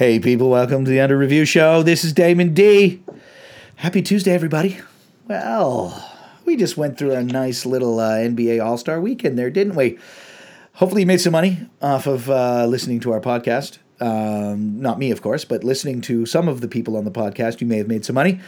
Hey, people, welcome to the Under Review Show. This is Damon D. Happy Tuesday, everybody. Well, we just went through a nice little uh, NBA All Star weekend there, didn't we? Hopefully, you made some money off of uh, listening to our podcast. Um, not me, of course, but listening to some of the people on the podcast, you may have made some money.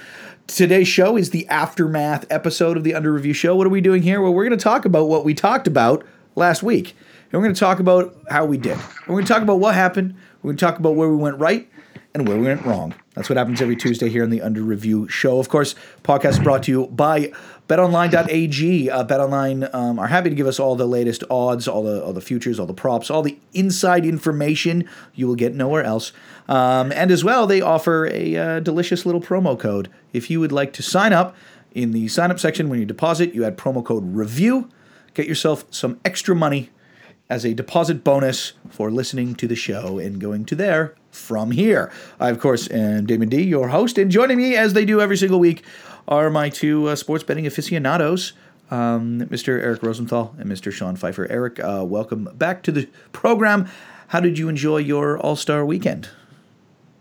Today's show is the aftermath episode of the Under Review Show. What are we doing here? Well, we're going to talk about what we talked about last week. And we're going to talk about how we did. We're going to talk about what happened. We're going to talk about where we went right and where we went wrong. That's what happens every Tuesday here on the Under Review Show. Of course, podcast brought to you by BetOnline.ag. Uh, BetOnline um, are happy to give us all the latest odds, all the all the futures, all the props, all the inside information you will get nowhere else. Um, and as well, they offer a uh, delicious little promo code. If you would like to sign up in the sign up section when you deposit, you add promo code REVIEW. Get yourself some extra money as a deposit bonus for listening to the show and going to there from here. I, of course, am Damon D, your host, and joining me as they do every single week are my two uh, sports betting aficionados, um, Mr. Eric Rosenthal and Mr. Sean Pfeiffer. Eric, uh, welcome back to the program. How did you enjoy your All Star weekend?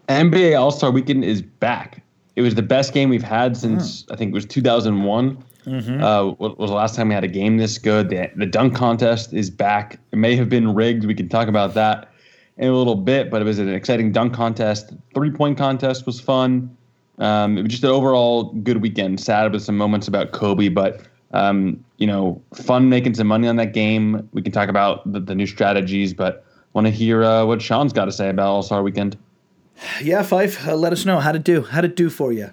NBA All Star Weekend is back. It was the best game we've had since I think it was 2001. Mm-hmm. Uh, was the last time we had a game this good? The, the dunk contest is back. It may have been rigged. We can talk about that in a little bit, but it was an exciting dunk contest. Three point contest was fun. Um, it was just an overall good weekend. Sad with some moments about Kobe, but um, you know, fun making some money on that game. We can talk about the, the new strategies, but want to hear uh, what Sean's got to say about All Star Weekend. Yeah, Fife, uh, let us know how to do. How to do for you.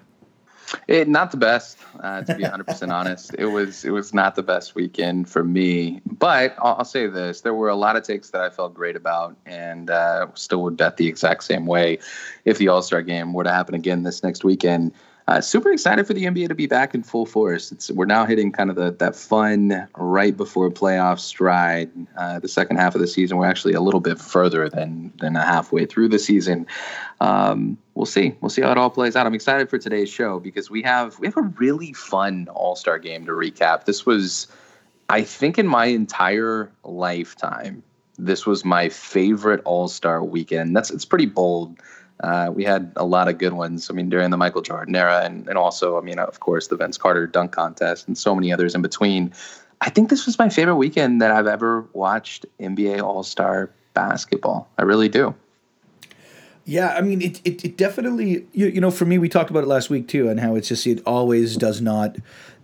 It not the best, uh, to be 100 percent honest. It was it was not the best weekend for me. But I'll, I'll, say this: there were a lot of takes that I felt great about, and uh, still would bet the exact same way if the All Star game were to happen again this next weekend. Uh, super excited for the NBA to be back in full force. It's, we're now hitting kind of the, that fun right before playoff stride. Uh, the second half of the season, we're actually a little bit further than than halfway through the season. Um, we'll see. We'll see how it all plays out. I'm excited for today's show because we have we have a really fun All Star game to recap. This was, I think, in my entire lifetime, this was my favorite All Star weekend. That's it's pretty bold. Uh, we had a lot of good ones. I mean, during the Michael Jordan era, and, and also, I mean, of course, the Vince Carter dunk contest, and so many others in between. I think this was my favorite weekend that I've ever watched NBA All Star basketball. I really do. Yeah, I mean, it, it, it definitely, you, you know, for me, we talked about it last week too, and how it's just, it always does not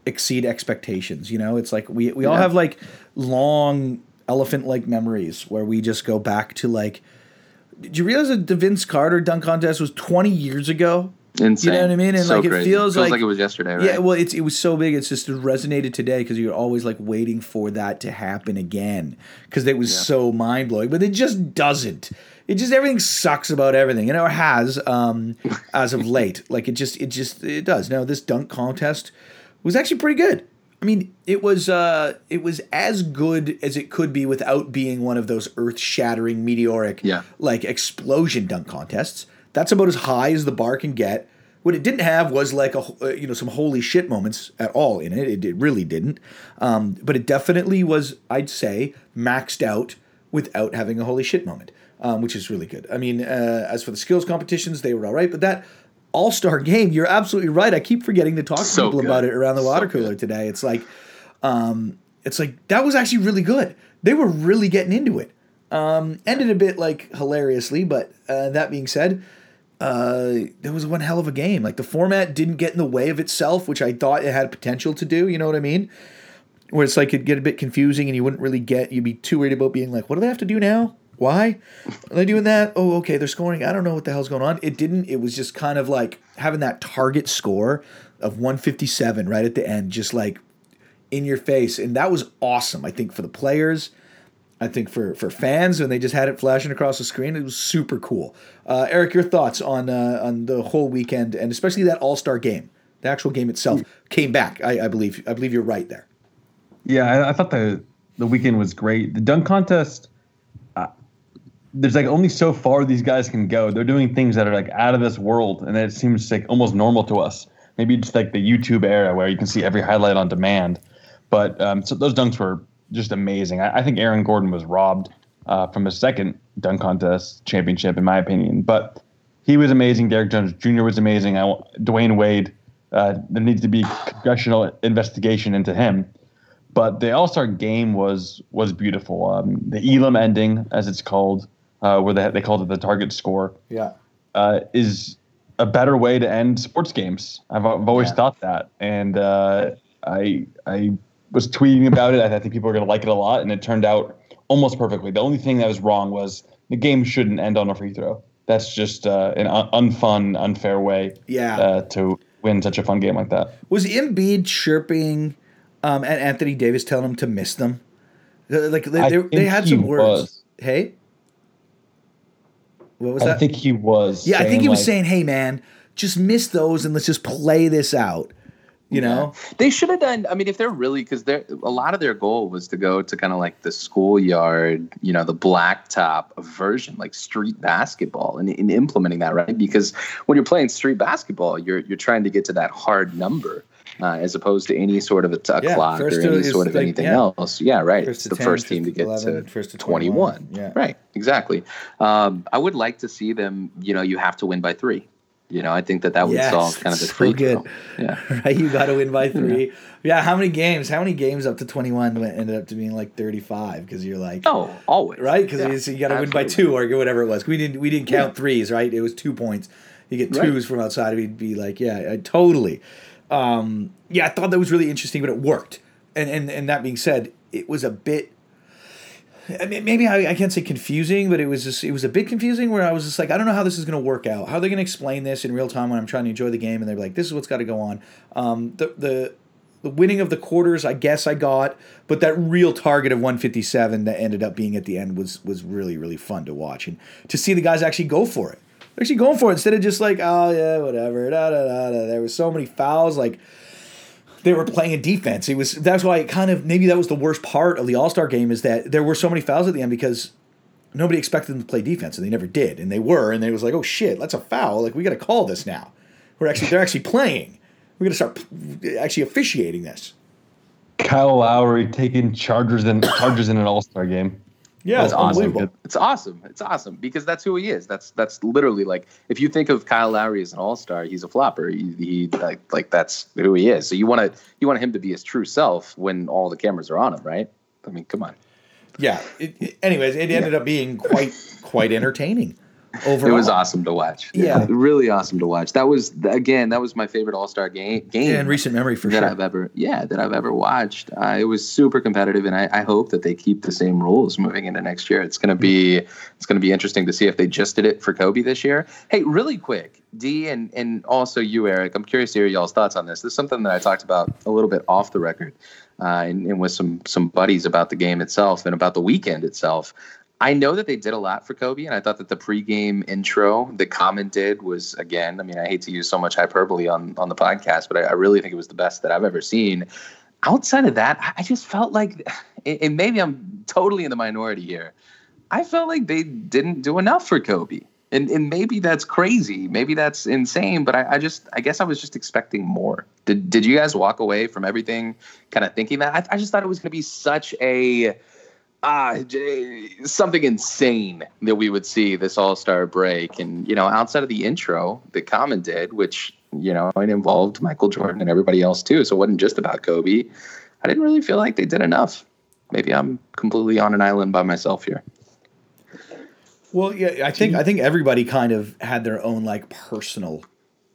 exceed expectations. You know, it's like we, we yeah. all have like long elephant like memories where we just go back to like, did you realize that the Vince Carter dunk contest was 20 years ago? Insane. You know what I mean? And so like crazy. it feels, feels like, like, it was yesterday, right? Yeah, well, it's it was so big. It's just it resonated today because you're always like waiting for that to happen again because it was yeah. so mind blowing, but it just doesn't. It just everything sucks about everything, you know. It has um, as of late. Like it just it just it does. Now this dunk contest was actually pretty good. I mean, it was uh, it was as good as it could be without being one of those earth-shattering, meteoric, yeah. like explosion dunk contests. That's about as high as the bar can get. What it didn't have was like a uh, you know some holy shit moments at all in it. It, it really didn't. Um, but it definitely was, I'd say, maxed out without having a holy shit moment, um, which is really good. I mean, uh, as for the skills competitions, they were all right, but that all star game, you're absolutely right. I keep forgetting to talk to so people good. about it around the water so cooler good. today. It's like, um, it's like that was actually really good. They were really getting into it. Um, ended a bit like hilariously, but uh, that being said, uh, there was one hell of a game. Like the format didn't get in the way of itself, which I thought it had potential to do. You know what I mean? Where it's like it'd get a bit confusing and you wouldn't really get. You'd be too worried about being like, what do they have to do now? Why are they doing that? Oh, okay, they're scoring. I don't know what the hell's going on. It didn't. It was just kind of like having that target score of 157 right at the end, just like in your face, and that was awesome. I think for the players. I think for for fans when they just had it flashing across the screen, it was super cool. Uh, Eric, your thoughts on uh, on the whole weekend and especially that All Star game, the actual game itself came back. I, I, believe I believe you're right there. Yeah, I, I, thought the the weekend was great. The dunk contest, there's like only so far these guys can go. They're doing things that are like out of this world, and it seems like almost normal to us. Maybe just like the YouTube era where you can see every highlight on demand. But um, so those dunks were just amazing. I, I think Aaron Gordon was robbed uh, from his second dunk contest championship, in my opinion. But he was amazing. Derrick Jones Jr. was amazing. I, Dwyane Wade, uh, there needs to be congressional investigation into him. But the All Star game was was beautiful. Um, the Elam ending, as it's called, uh, where they they called it the target score, Yeah. uh, is a better way to end sports games. I've, I've always Yeah. thought that, and uh, I I was tweeting about it. I, I think people are going to like it a lot, and it turned out almost perfectly. The only thing that was wrong was the game shouldn't end on a free throw. That's just uh, an un- unfun, unfair way Yeah. uh, to win such a fun game like that. Was Embiid chirping um, at Anthony Davis, telling him to miss them? Like they, they, they had some words. was. Hey, what was I that? think he was. yeah, I think he was like, saying, "Hey, man, just miss those and let's just play this out." You know? They should have done. I mean, if they're really because they're a lot of their goal was to go to kind of like the schoolyard, you know, the blacktop version, like street basketball, and, and implementing that right because when you're playing street basketball, you're you're trying to get to that hard number. Uh, as opposed to any sort of a Yeah, clock or any sort of like- anything yeah. else. Yeah, right. First it's the 10, first team to get 11, to first to 21. 21. Yeah. Right, exactly. Um, I would like to see them, you know, you have to win by three. You know, I think that that would Yes, solve kind of the so free good. throw. Yeah. right? You got to win by three. Yeah. How many games? How many games up to twenty-one ended up to being like thirty-five? Because you're like, Oh, always. right? Because Yeah, you got to win by two or whatever it was. We didn't we didn't count threes, right? It was two points. You get Right. twos from outside. We'd be like, yeah, I, totally. Um, yeah, I thought that was really interesting, but it worked. And and and that being said, it was a bit. I mean, maybe I, I can't say confusing, but it was just it was a bit confusing. Where I was just like, I don't know how this is going to work out. How are they going to explain this in real time when I'm trying to enjoy the game? And they're like, this is what's got to go on. Um, the the the winning of the quarters, I guess I got, but that real target of 157 that ended up being at the end was was really really fun to watch and to see the guys actually go for it. Actually going for it instead of just like, oh yeah, whatever. Da, da, da, da. There was so many fouls, like they were playing defense. It was that's why it kind of maybe that was the worst part of the All Star game is that there were so many fouls at the end because nobody expected them to play defense and they never did, and they were, and they was like, oh shit, that's a foul. Like we got to call this now. We're actually they're actually playing. We're gonna start actually officiating this. Kyle Lowry taking chargers and charges in an All Star game. Yeah, That's it's awesome. It's awesome. It's awesome because that's who he is. That's that's literally like if you think of Kyle Lowry as an all star, he's a flopper. He, he like like that's who he is. So you want to you want him to be his true self when all the cameras are on him, right? I mean, come on. Yeah. It, it- anyways, it ended up being quite quite entertaining. Overall, It was awesome to watch. Yeah. really awesome to watch. That was again, that was my favorite All Star game game Yeah, in recent memory for that sure. I've ever yeah that I've ever watched. Uh, it was super competitive, and I, I hope that they keep the same rules moving into next year. It's gonna be it's gonna be interesting to see if they just did it for Kobe this year. Hey, really quick, D and and also you, Eric. I'm curious to hear y'all's thoughts on this. This is something that I talked about a little bit off the record, uh, and, and with some some buddies about the game itself and about the weekend itself. I know that they did a lot for Kobe, and I thought that the pregame intro that Common did was again. I mean, I hate to use so much hyperbole on on the podcast, but I, I really think it was the best that I've ever seen. Outside of that, I- just felt like, and and maybe I'm totally in the minority here. I felt like they didn't do enough for Kobe, and and maybe that's crazy, maybe that's insane, but I, I just I guess I was just expecting more. Did did you guys walk away from everything kind of thinking that? I, I just thought it was going to be such a ah, something insane that we would see this All Star break, and you know, outside of the intro that Common did, which you know it involved Michael Jordan and everybody else too, so it wasn't just about Kobe. I didn't really feel like they did enough. Maybe I'm completely on an island by myself here. Well, yeah, I think I think everybody kind of had their own like personal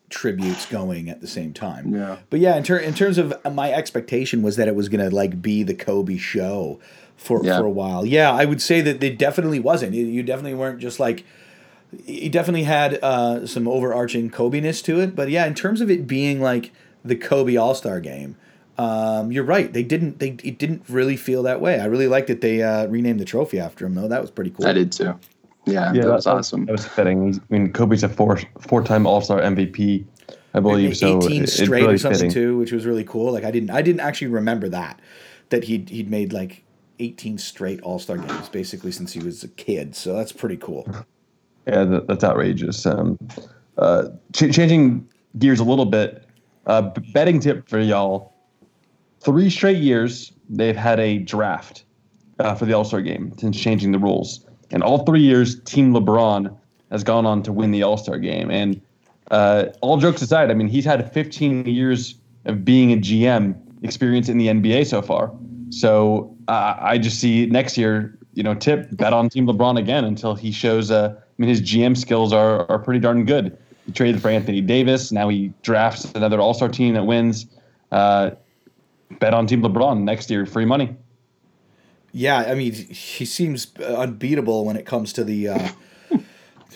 tributes going at the same time. Yeah. But yeah, in, ter- in terms of my expectation was that it was gonna like be the Kobe show for Yeah. for a while. Yeah, I would say that it definitely wasn't. You, you definitely weren't just like. It definitely had uh, some overarching Kobe-ness to it, but yeah, in terms of it being like the Kobe All Star Game, um, you're right. They didn't. They it didn't really feel that way. I really liked that they uh, renamed the trophy after him, though. That was pretty cool. I did too. Yeah, yeah that was awesome. That was fitting. I mean, Kobe's a four four time All Star MVP, I believe. So 18 it- straight really or something fitting. too, which was really cool. Like I didn't I didn't actually remember that that he'd he'd made like 18 straight All Star games basically since he was a kid. So that's pretty cool. Yeah, that, that's outrageous. Um, uh, ch- changing gears a little bit, uh, betting tip for y'all: three straight years they've had a draft uh, for the All Star game since changing the rules, and all three years, Team LeBron has gone on to win the All Star game. And uh, all jokes aside, I mean, he's had 15 years of being a GM experience in the NBA so far. So uh, I just see next year, you know, tip bet on Team LeBron again until he shows. Uh, I mean, his GM skills are are pretty darn good. He traded for Anthony Davis. Now he drafts another All Star team that wins. Uh, bet on Team LeBron next year, free money. Yeah, I mean, he seems unbeatable when it comes to the uh,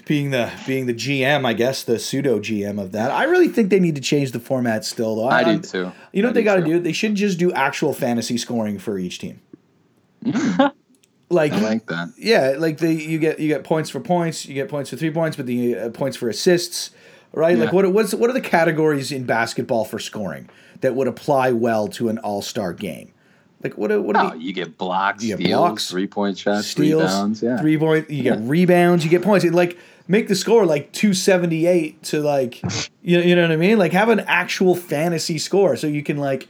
being the being the GM. I guess the pseudo GM of that. I really think they need to change the format still, though. I, I do too. You know I what they got to do? They should just do actual fantasy scoring for each team. like, I like that. yeah, like they you get you get points for points, you get points for three points, but the uh, points for assists, right? Like what what's what are the categories in basketball for scoring that would apply well to an All Star game? Like what are- what are the, you get blocks, You get steals, blocks, three point shots, steals, rebounds. Yeah. three point, you get rebounds, you get points. It, like make the score like two seventy eight to like you you know what I mean? Like have an actual fantasy score so you can like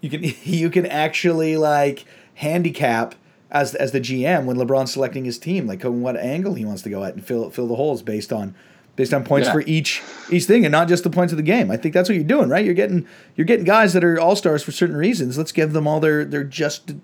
you can you can actually like handicap as as the GM when LeBron's selecting his team, like what angle he wants to go at and fill fill the holes based on based on points Yeah. for each each thing and not just the points of the game. I think that's what you're doing, right? You're getting you're getting guys that are all stars for certain reasons. Let's give them all their their just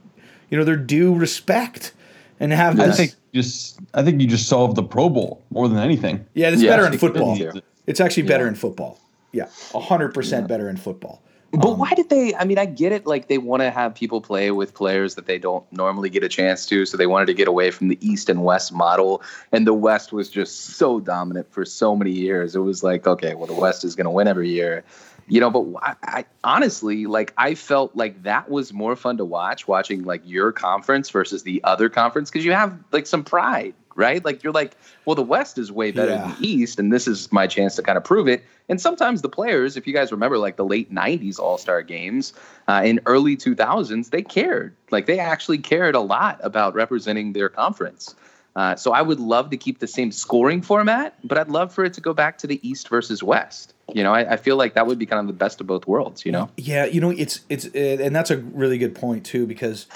you know their due respect and have I this. think just I think you just solved the Pro Bowl more than anything. yeah, it's Yeah, better in football. it is. It's actually better Yeah. in football. Yeah, hundred percent better in football. But um, why did they? I mean, I get it. Like they want to have people play with players that they don't normally get a chance to, so they wanted to get away from the East and West model. And the West was just so dominant for so many years. It was like, okay, well, the West is going to win every year, you know. But I, I honestly, like, I felt like that was more fun to watch, watching like your conference versus the other conference, because you have like some pride, right? Like you're like, well, the West is way better Yeah. than the East, and this is my chance to kind of prove it. And sometimes the players, if you guys remember, like the late '90s All Star games uh, in early 2000s, they cared. Like they actually cared a lot about representing their conference. Uh, so I would love to keep the same scoring format, but I'd love for it to go back to the East versus West. You know, I, I feel like that would be kind of the best of both worlds. You know, Yeah, you know, it's it's uh, and that's a really good point too because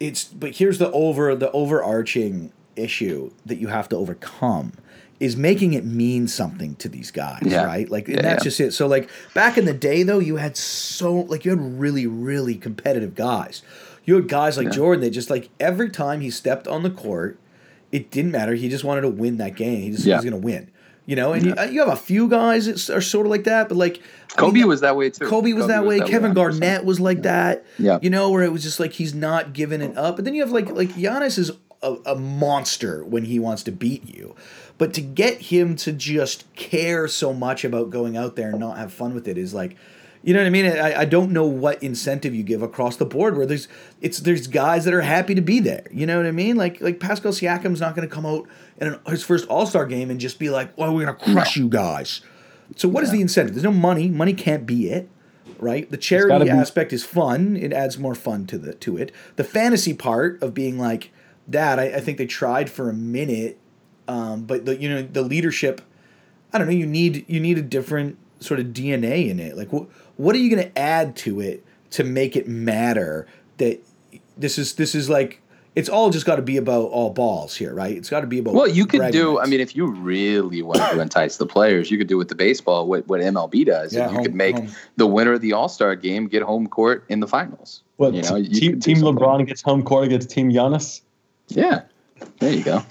it's but here's the over the overarching issue that you have to overcome is making it mean something to these guys, Yeah. right? Like Yeah, that's yeah. just it. So like back in the day though, you had so like you had really really competitive guys. You had guys like. Jordan that just like every time he stepped on the court, it didn't matter. He just wanted to win that game. He just was going to win. You know, and you, uh, you have a few guys that are sort of like that, but like I Kobe mean, was that way too. Kobe was that way. Kevin 100%. Garnett was like that. Yeah. You know, where it was just like he's not giving it up. But then you have like like Giannis is a, a monster when he wants to beat you. But to get him to just care so much about going out there and not have fun with it is like you know what I mean? I, I don't know what incentive you give across the board where there's it's there's guys that are happy to be there. You know what I mean? Like like Pascal Siakam's not gonna come out in an, his first all star game and just be like, Well, we're gonna crush you guys. So what is the incentive? There's no money. Money can't be it, right? The charity be- aspect is fun. It adds more fun to the to it. The fantasy part of being like that, I, I think they tried for a minute, um, but the you know the leadership. I don't know. You need you need a different sort of DNA in it. Like what what are you going to add to it to make it matter that this is this is like it's all just got to be about all balls here, right? It's got to be about Well, you could do. I mean, if you really want to entice the players, you could do with the baseball what, what MLB does. Yeah, and you home- could make home. the winner of the All Star game get home court in the finals. What you know, you team, team. LeBron gets home court against Team Giannis? Yeah, there you go.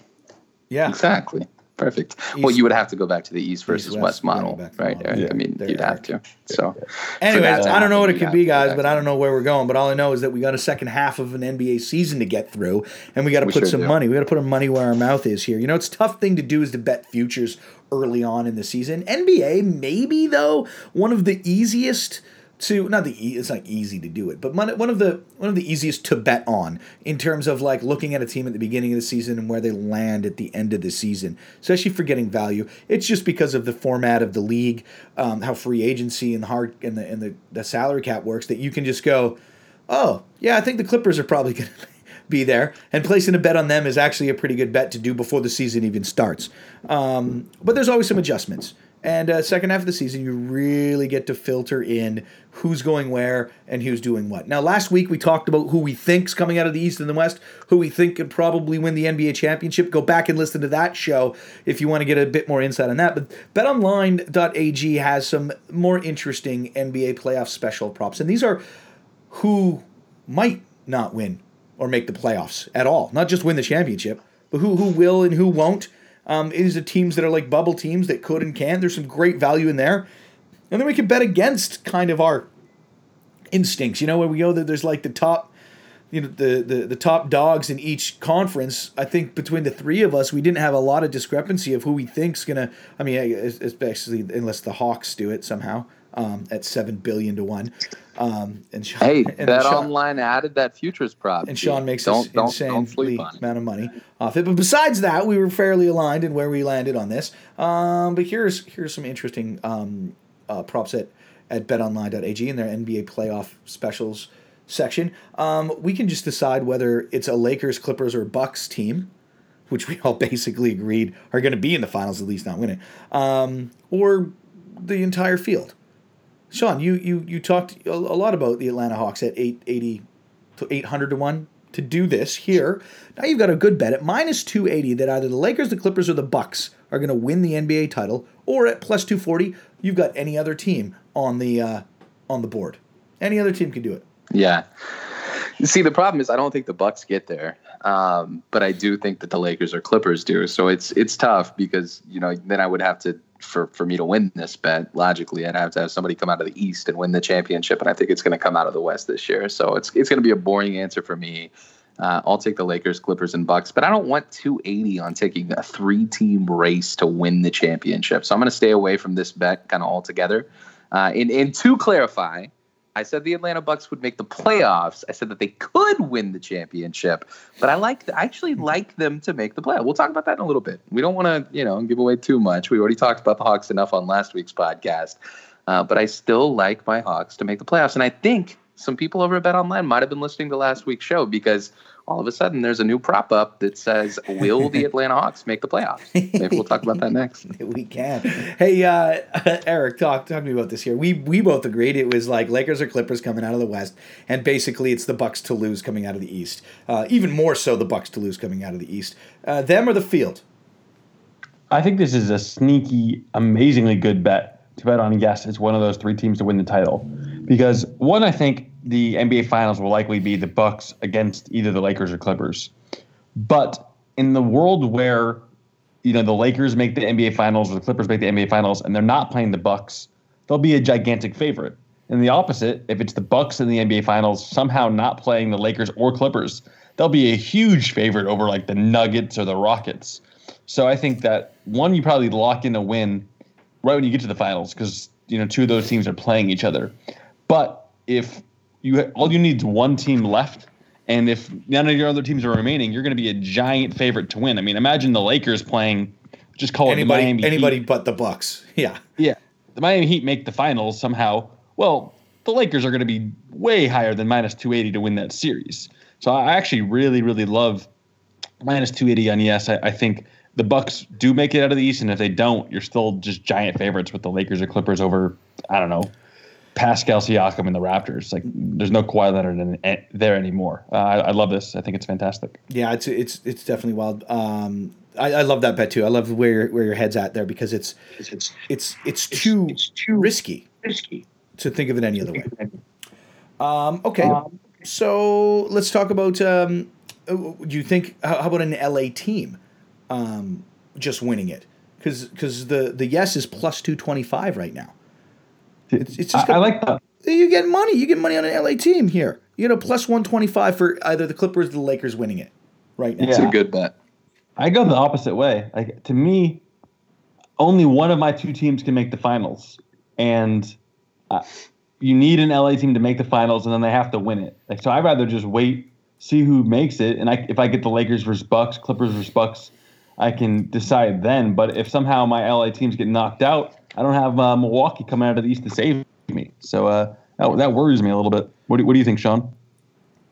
yeah, Exactly. Perfect. East- well, you would have to go back to the East versus West, West, model, right, back model. Eric? Yeah. I mean, There you'd you have to. So, Anyways, that I don't know what it could be, guys, but I don't know where we're going. But all I know is that we got a second half of an NBA season to get through, and we got to put sure some do. money. We got to put our money where our mouth is here. You know, it's a tough thing to do is to bet futures early on in the season. NBA, maybe though, one of the easiest to not the it's not easy to do it, but one, one of the one of the easiest to bet on in terms of like looking at a team at the beginning of the season and where they land at the end of the season, especially for getting value. It's just because of the format of the league, um, how free agency and the hard and the and the, the salary cap works that you can just go, oh yeah, I think the Clippers are probably going to be there, and placing a bet on them is actually a pretty good bet to do before the season even starts. Um, but there's always some adjustments, And uh, second half of the season, you really get to filter in who's going where and who's doing what. Now, last week we talked about who we think's coming out of the East and the West, who we think could probably win the NBA championship. Go back and listen to that show if you want to get a bit more insight on that. But BetOnline.ag has some more interesting NBA playoff special props, and these are who might not win or make the playoffs at all, not just win the championship, but who who will and who won't um, is the teams that are like bubble teams that could and can. There's some great value in there. And then we can bet against kind of our instincts. You know, where we go that there's like the top, you know, the, the the top dogs in each conference. I think between the three of us, we didn't have a lot of discrepancy of who we think's gonna. I mean, especially unless the Hawks do it somehow um, at seven billion to one. Um, and Sean, hey, and that Sean, online added that futures prop. And Sean makes don't, us don't, insanely don't amount of money off it. But besides that, we were fairly aligned in where we landed on this. Um, but here's here's some interesting um, uh, props at at BetOnline.ag in their NBA playoff specials section. Um, we can just decide whether it's a Lakers, Clippers, or Bucks team which we all basically agreed are going to be in the finals, at least not winning, um, or the entire field. Sean, you you you talked a, lot about the Atlanta Hawks at 880 to 800 to 1 to do this here. Now you've got a good bet at minus 280 that either the Lakers, the Clippers or the Bucks are going to win the NBA title or at plus 240 you've got any other team on the uh, on the board. Any other team can do it. Yeah. See, the problem is I don't think the Bucks get there, um, but I do think that the Lakers or Clippers do. So it's it's tough because you know then I would have to for for me to win this bet, logically, I'd have to have somebody come out of the East and win the championship, and I think it's going to come out of the West this year. So it's it's going to be a boring answer for me. Uh, I'll take the Lakers, Clippers, and Bucks, but I don't want 280 on taking a three-team race to win the championship. So I'm going to stay away from this bet kind of altogether. Uh, and, and to clarify, I said the Atlanta Bucks would make the playoffs. I said that they could win the championship, but I like I actually like them to make the playoff. We'll talk about that in a little bit. We don't want to, you know, give away too much. We already talked about the Hawks enough on last week's podcast, uh, but I still like my Hawks to make the playoffs, and I think some people over at Bet Online might have been listening to last week's show because all of a sudden there's a new prop up that says, "Will the Atlanta Hawks make the playoffs?" Maybe we'll talk about that next. we can. Hey, uh, Eric, talk talk to me about this here. We we both agreed it was like Lakers or Clippers coming out of the West, and basically it's the Bucks to lose coming out of the East. Uh, even more so, the Bucks to lose coming out of the East. Uh, them or the field. I think this is a sneaky, amazingly good bet to bet on. Yes, it's one of those three teams to win the title, because one, I think the NBA Finals will likely be the Bucks against either the Lakers or Clippers. But in the world where you know the Lakers make the NBA Finals or the Clippers make the NBA Finals and they're not playing the Bucks, they'll be a gigantic favorite. And the opposite, if it's the Bucks in the NBA Finals somehow not playing the Lakers or Clippers, they'll be a huge favorite over like the Nuggets or the Rockets. So I think that one, you probably lock in a win right when you get to the finals because you know two of those teams are playing each other. But if you all you need is one team left. And if none of your other teams are remaining, you're going to be a giant favorite to win. I mean, imagine the Lakers playing, just call anybody, it Miami anybody Heat. but the Bucks. Yeah, yeah. The Miami Heat make the finals somehow. Well, the Lakers are going to be way higher than minus 280 to win that series. So I actually really, really love minus 280 on yes. I, I think the Bucks do make it out of the East, and if they don't, you're still just giant favorites with the Lakers or Clippers over. I don't know Pascal Siakam and the Raptors. Like, there's no Kawhi Leonard in, there anymore. Uh, I, I, love this. I think it's fantastic. Yeah, it's it's it's definitely wild. Um, I, I, love that bet too. I love where your, where your head's at there because it's it's it's it's, it's too it's too risky risky to think of it any other way. Um, okay, um, so let's talk about. Um, do you think how, about an LA team um, just winning it? Because because the the yes is plus two twenty five right now. It's, it's just I, I like that. You get money. You get money on an LA team here. You get a plus one twenty five for either the Clippers or the Lakers winning it. Right now, it's a good bet. I go the opposite way. Like to me, only one of my two teams can make the finals, and uh, you need an LA team to make the finals, and then they have to win it. Like so, I'd rather just wait, see who makes it, and I, if I get the Lakers versus Bucks, Clippers versus Bucks, I can decide then. But if somehow my LA teams get knocked out, I don't have uh, Milwaukee coming out of the East to save me. So uh, that, that worries me a little bit. What do, what do you think, Sean?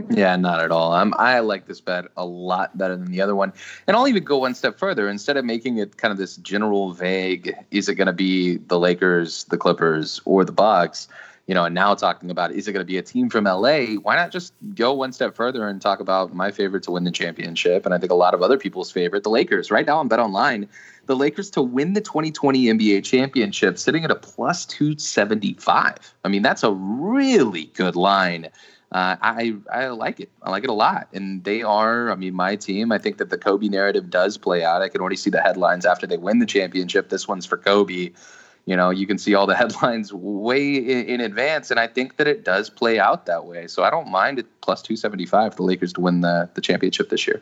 Yeah, not at all. I'm, I like this bet a lot better than the other one. And I'll even go one step further. Instead of making it kind of this general vague, is it going to be the Lakers, the Clippers, or the Bucks? You know, and now talking about is it going to be a team from LA? Why not just go one step further and talk about my favorite to win the championship? And I think a lot of other people's favorite, the Lakers. Right now on Bet Online, the Lakers to win the 2020 NBA championship, sitting at a plus 275. I mean, that's a really good line uh, I I like it. I like it a lot, and they are. I mean, my team. I think that the Kobe narrative does play out. I can already see the headlines after they win the championship. This one's for Kobe. You know, you can see all the headlines way in, in advance, and I think that it does play out that way. So I don't mind it plus two seventy five for the Lakers to win the the championship this year.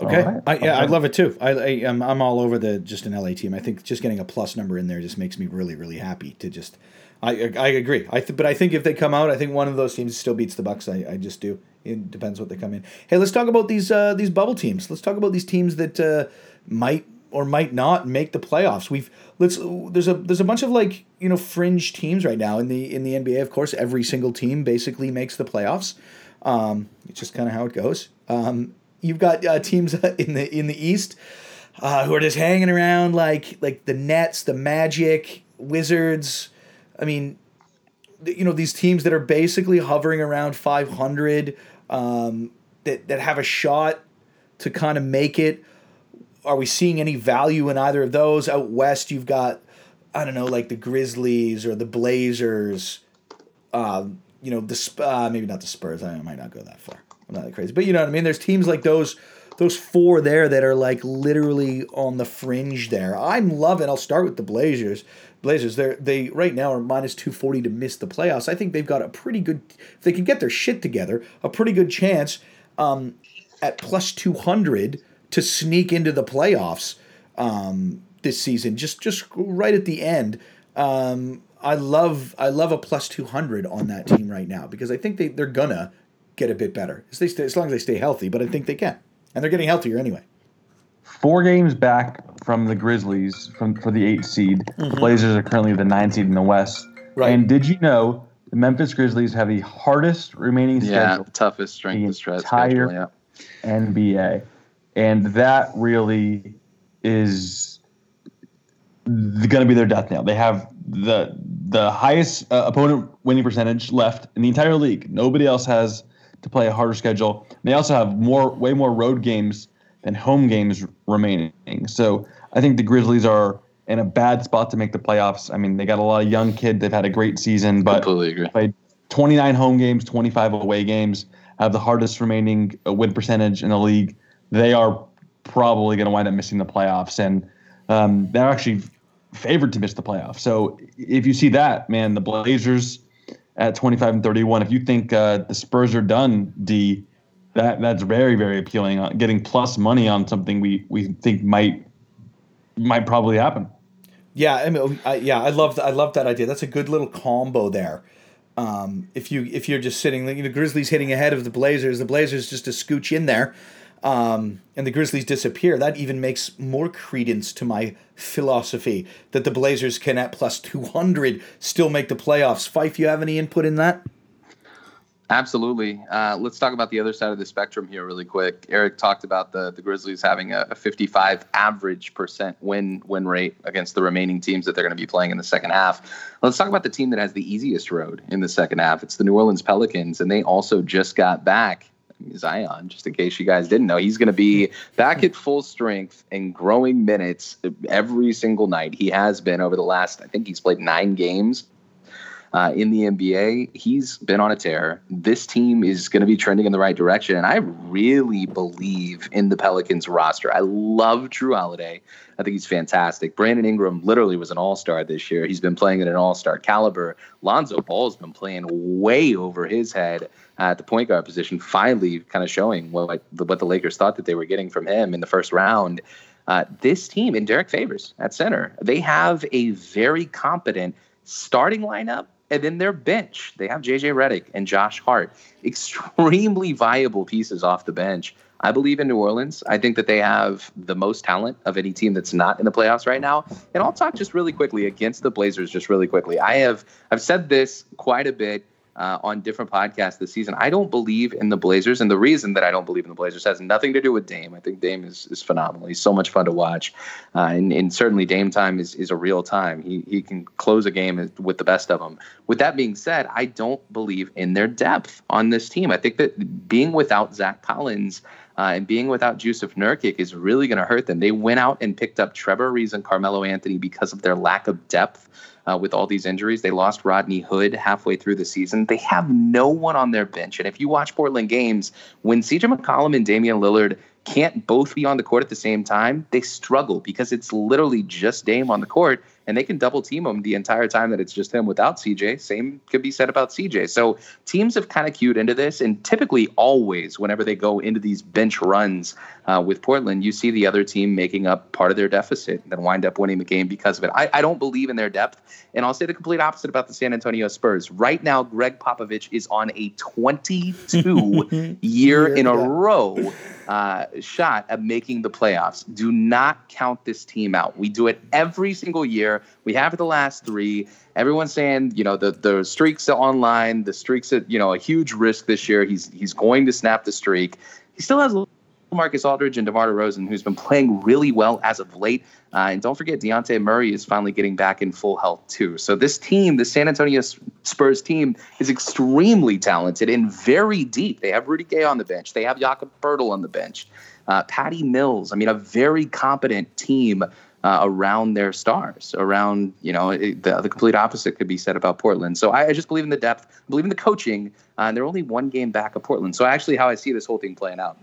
Okay, right. I, yeah, I love it too. I, I am I'm all over the just an LA team. I think just getting a plus number in there just makes me really really happy to just I I agree. I th- but I think if they come out, I think one of those teams still beats the Bucks. I, I just do. It depends what they come in. Hey, let's talk about these uh, these bubble teams. Let's talk about these teams that uh, might or might not make the playoffs. We've let's there's a there's a bunch of like you know fringe teams right now in the in the NBA. Of course, every single team basically makes the playoffs. Um, it's just kind of how it goes. Um, you've got uh, teams in the in the East uh, who are just hanging around like like the Nets, the Magic, Wizards. I mean, you know, these teams that are basically hovering around 500 um, that, that have a shot to kind of make it. Are we seeing any value in either of those? Out west, you've got, I don't know, like the Grizzlies or the Blazers. Um, you know, the uh, maybe not the Spurs. I might not go that far. I'm not that crazy, but you know what I mean. There's teams like those, those four there that are like literally on the fringe there. I'm loving. I'll start with the Blazers. Blazers, they they right now are minus 240 to miss the playoffs. I think they've got a pretty good, if they can get their shit together, a pretty good chance um, at plus 200 to sneak into the playoffs um, this season. Just just right at the end. Um, I love I love a plus 200 on that team right now because I think they, they're gonna get a bit better as, they stay, as long as they stay healthy, but I think they can. And they're getting healthier anyway four games back from the Grizzlies from for the eight seed. Mm-hmm. The Blazers are currently the nine seed in the West. Right. And did you know the Memphis Grizzlies have the hardest remaining yeah, schedule? toughest strength of stretch entire schedule, yeah. NBA, and that really is going to be their death nail. They have the the highest uh, opponent winning percentage left in the entire league. Nobody else has to play a harder schedule. They also have more way more road games than home games remaining. So I think the Grizzlies are in a bad spot to make the playoffs. I mean, they got a lot of young kids. They've had a great season, but Completely agree. played 29 home games, 25 away games, have the hardest remaining uh, win percentage in the league. They are probably going to wind up missing the playoffs, and um, they're actually favored to miss the playoffs. So if you see that, man, the Blazers at 25 and 31. If you think uh, the Spurs are done, D, that that's very very appealing. Uh, getting plus money on something we we think might might probably happen. Yeah, I mean, I, yeah, I love I love that idea. That's a good little combo there. Um, if you if you're just sitting, you know, Grizzlies hitting ahead of the Blazers, the Blazers just to scooch in there, um, and the Grizzlies disappear. That even makes more credence to my philosophy that the Blazers can at plus two hundred still make the playoffs. Fife, you have any input in that? Absolutely. Uh, let's talk about the other side of the spectrum here, really quick. Eric talked about the the Grizzlies having a, a 55 average percent win win rate against the remaining teams that they're going to be playing in the second half. Let's talk about the team that has the easiest road in the second half. It's the New Orleans Pelicans, and they also just got back Zion, just in case you guys didn't know, he's going to be back at full strength and growing minutes every single night. He has been over the last, I think he's played nine games uh, in the NBA. He's been on a tear. This team is going to be trending in the right direction. And I really believe in the Pelicans roster. I love Jrue Holiday. I think he's fantastic. Brandon Ingram literally was an all star this year. He's been playing at an all star caliber. Lonzo Ball's been playing way over his head at the point guard position, finally kind of showing what, what the Lakers thought that they were getting from him in the first round. Uh, this team and Derrick Favors at center, they have a very competent starting lineup and then their bench, they have JJ Redick and Josh Hart, extremely viable pieces off the bench. I believe in New Orleans. I think that they have the most talent of any team that's not in the playoffs right now. And I'll talk just really quickly against the Blazers, just really quickly. I have I've said this quite a bit. Uh, on different podcasts this season. I don't believe in the Blazers, and the reason that I don't believe in the Blazers has nothing to do with Dame. I think Dame is, is phenomenal. He's so much fun to watch, uh, and, and certainly Dame time is, is a real time. He he can close a game with the best of them. With that being said, I don't believe in their depth on this team. I think that being without Zach Collins. Uh, and being without Joseph Nurkic is really going to hurt them. They went out and picked up Trevor Ariza and Carmelo Anthony because of their lack of depth uh, with all these injuries. They lost Rodney Hood halfway through the season. They have no one on their bench. And if you watch Portland games, when CJ McCollum and Damian Lillard can't both be on the court at the same time, they struggle because it's literally just Dame on the court and they can double team him the entire time that it's just him without CJ. Same could be said about CJ. So teams have kind of cued into this, and typically, always, whenever they go into these bench runs uh, with Portland, you see the other team making up part of their deficit and then wind up winning the game because of it. I, I don't believe in their depth, and I'll say the complete opposite about the San Antonio Spurs. Right now, Gregg Popovich is on a 22 year in a row uh, shot at making the playoffs. Do not count this team out. We do it every single year. We have the last three. Everyone's saying, you know, the the streaks online. The streaks at you know a huge risk this year. He's he's going to snap the streak. He still has Marcus Aldridge and DeMar DeRozan, who's been playing really well as of late. Uh, and don't forget, Dejounte Murray is finally getting back in full health, too. So this team, the San Antonio Spurs team, is extremely talented and very deep. They have Rudy Gay on the bench. They have Jakob Poeltl on the bench. Uh, Patty Mills. I mean, a very competent team uh, around their stars, around, you know, it, the, the complete opposite could be said about Portland. So I, I just believe in the depth, believe in the coaching, uh, and they're only one game back of Portland. So actually, how I see this whole thing playing out.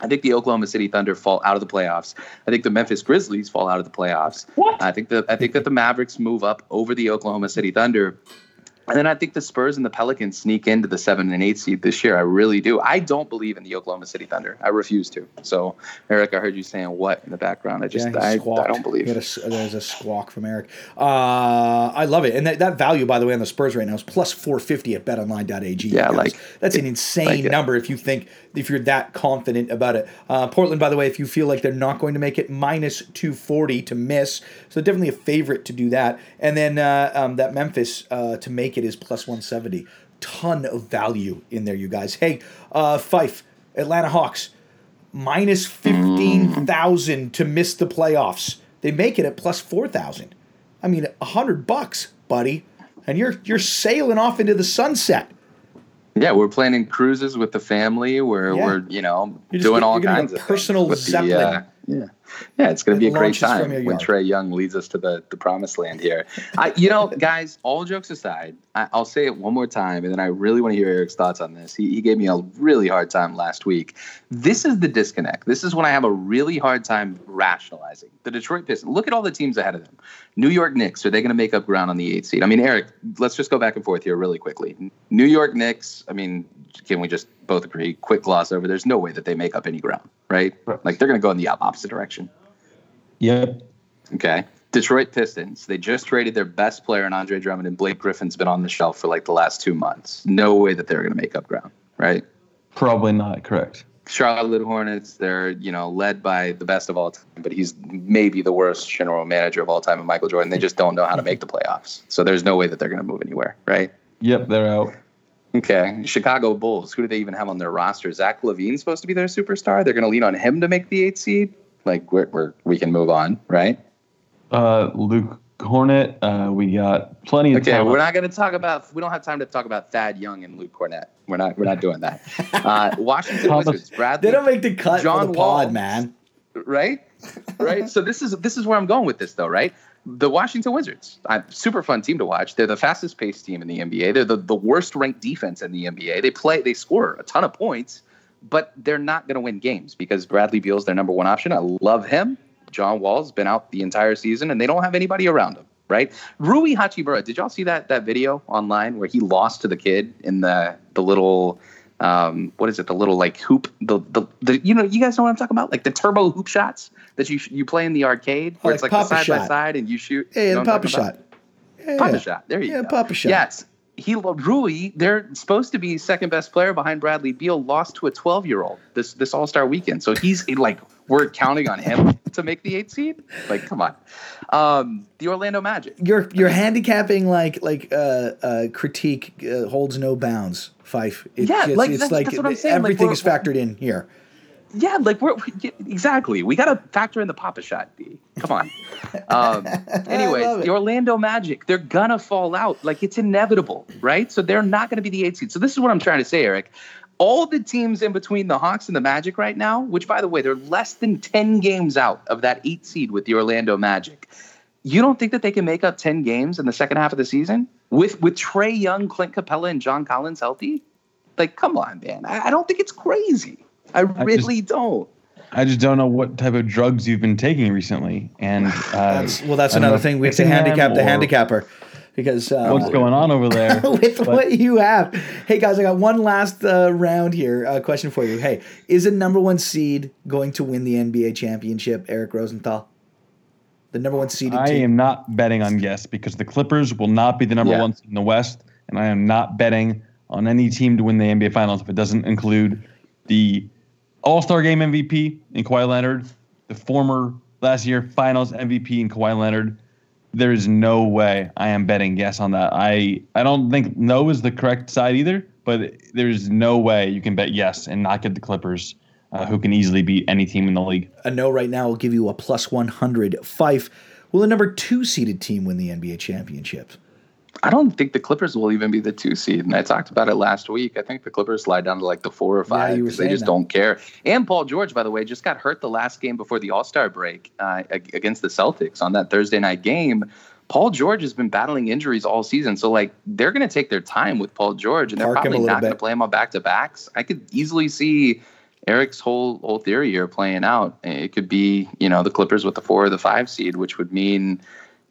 I think the Oklahoma City Thunder fall out of the playoffs. I think the Memphis Grizzlies fall out of the playoffs. What? I think that I think that the Mavericks move up over the Oklahoma City Thunder. And then I think the Spurs and the Pelicans sneak into the seven and eight seed this year. I really do. I don't believe in the Oklahoma City Thunder. I refuse to. So, Eric, I heard you saying what in the background. I just, Yeah, I. I don't believe. A- there's a squawk from Eric. Uh, I love it, and that, that value, by the way, on the Spurs right now is plus four fifty at BetOnline.ag. Yeah, like- that's an insane like number if you think if you're that confident about it. Uh, Portland, by the way, if you feel like they're not going to make it, minus two forty to miss, so definitely a favorite to do that. And then uh, um, that Memphis uh, to make it is plus one seventy. Ton of value in there, you guys. Hey, uh, Fife, Atlanta Hawks minus 15,000 to miss the playoffs. They make it at plus 4,000. I mean, a 100 bucks, buddy. And you're you're sailing off into the sunset. Yeah, we're planning cruises with the family. We're Yeah. we're you know You're doing gonna- all you're kinds do a of things personal with the, uh, yeah, yeah, it's going to be a great time when yard. Trae Young leads us to the the promised land here. I, you know, guys, all jokes aside, I, I'll say it one more time, and then I really want to hear Eric's thoughts on this. He, he gave me a really hard time last week. This is the disconnect. This is when I have a really hard time rationalizing the Detroit Pistons. Look at all the teams ahead of them. New York Knicks, are they going to make up ground on the eighth seed? I mean, Eric, let's just go back and forth here really quickly. New York Knicks, I mean, can we just both agree? Quick gloss over. There's no way that they make up any ground, right? Right. Like they're going to go in the opposite direction. Yep. Okay. Detroit Pistons, they just traded their best player in Andre Drummond, and Blake Griffin's been on the shelf for like the last two months. No way that they're going to make up ground, right? Probably not correct. Charlotte Hornets, they're, you know, led by the best of all time, but he's maybe the worst general manager of all time, and Michael Jordan. They just don't know how to make the playoffs. So there's no way that they're going to move anywhere, right? Yep, they're out. Okay. Chicago Bulls, who do they even have on their roster? Zach LaVine's supposed to be their superstar. They're going to lean on him to make the eight seed. Like, we're, we're, we can move on, right? Uh, Luke Kornet, uh, we got plenty of time. Okay, talent. we're not going to talk about. We don't have time to talk about Thad Young and Luke Kornet. We're not. We're not doing that. Uh, Washington Thomas- Wizards. Bradley. They don't make the cut John for the Wall. pod, man. right? Right. so this is this is where I'm going with this, though, right? The Washington Wizards, uh, super fun team to watch. They're the fastest paced team in the NBA. They're the, the worst ranked defense in the NBA. They play, they score a ton of points, but they're not going to win games because Bradley Beal's their number one option. I love him. John Wall's been out the entire season, and they don't have anybody around him. Right, Rui Hachimura. Did y'all see that that video online where he lost to the kid in the the little um, what is it? The little like hoop, the, the the you know you guys know what I'm talking about, like the turbo hoop shots that you you play in the arcade where Oh, it's like like the side by side and you shoot. Yeah, you the know I'm Pop-A-Shot. Yeah, Papa yeah. shot. There you go. Yeah, go. Pop-A-Shot. Yes. He Rui, they're supposed to be second best player behind Bradley Beal, lost to a 12 year old this this All Star weekend. So he's like, we're counting on him to make the eight seed. Like, come on, um, the Orlando Magic. You're you're handicapping like like uh, uh, critique uh, holds no bounds. Fife. It, yeah, it's, like it's that's, like that's what I'm saying. everything like, is factored in here. Yeah, like we're exactly. We got to factor in the Pop-A-Shot. B. Come on. Um, anyway, the Orlando Magic, they're gonna fall out. Like it's inevitable, right? So they're not gonna be the eight seed. So this is what I'm trying to say, Eric. All the teams in between the Hawks and the Magic right now, which by the way, they're less than 10 games out of that eight seed with the Orlando Magic. You don't think that they can make up 10 games in the second half of the season with with Trae Young, Clint Capela, and John Collins healthy? Like, come on, man. I, I don't think it's crazy. I really I just, don't. I just don't know what type of drugs you've been taking recently, and uh, that's, well, that's another thing. We have to handicap the handicapper because uh, what's going on over there with but, what you have. Hey guys, I got one last uh, round here. Uh, question for you. Hey, is a number one seed going to win the NBA championship? Eric Rosenthal, the number one seed. I team. am not betting on yes because the Clippers will not be the number yeah. one seed in the West, and I am not betting on any team to win the NBA Finals if it doesn't include the all Star Game MVP in Kawhi Leonard, the former last year Finals MVP in Kawhi Leonard. There is no way I am betting yes on that. I I don't think no is the correct side either, but there's no way you can bet yes and not get the Clippers, uh, who can easily beat any team in the league. A no right now will give you a plus 100. Fife, will the number two seeded team win the NBA championship? I don't think the Clippers will even be the two seed. And I talked about it last week. I think the Clippers slide down to like the four or five because yeah, they just that. don't care. And Paul George, by the way, just got hurt the last game before the All Star break uh, against the Celtics on that Thursday night game. Paul George has been battling injuries all season. So, like, they're going to take their time with Paul George and they're probably not going to play him on back to backs. I could easily see Eric's whole whole theory here playing out. It could be, you know, the Clippers with the four or the five seed, which would mean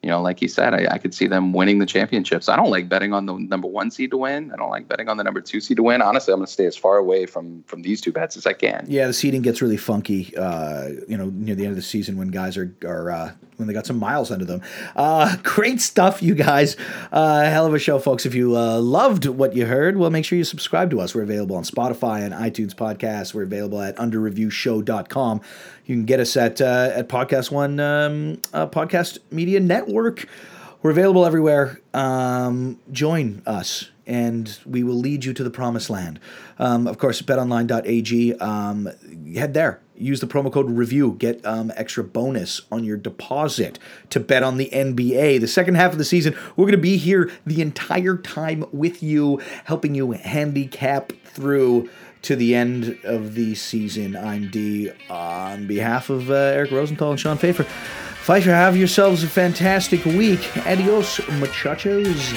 you know, like he said, I, I, could see them winning the championships. I don't like betting on the number one seed to win. I don't like betting on the number two seed to win. Honestly, I'm going to stay as far away from from these two bets as I can. Yeah, the seeding gets really funky. Uh, you know, near the end of the season when guys are are uh, when they got some miles under them. Uh, great stuff, you guys. Uh, hell of a show, folks. If you uh, loved what you heard, well, make sure you subscribe to us. We're available on Spotify and iTunes podcasts. We're available at underreviewshow.com. You can get us at uh, at Podcast One um, Podcast Media Network. We're available everywhere. Um, join us, and we will lead you to the promised land. Um, of course, betonline.ag. Um, head there. Use the promo code review. Get um, extra bonus on your deposit to bet on the NBA. The second half of the season, we're going to be here the entire time with you, helping you handicap through to the end of the season. I'm D on behalf of uh, Eric Rosenthal and Sean Pfeiffer. Pfeiffer, have yourselves a fantastic week. Adios, muchachos.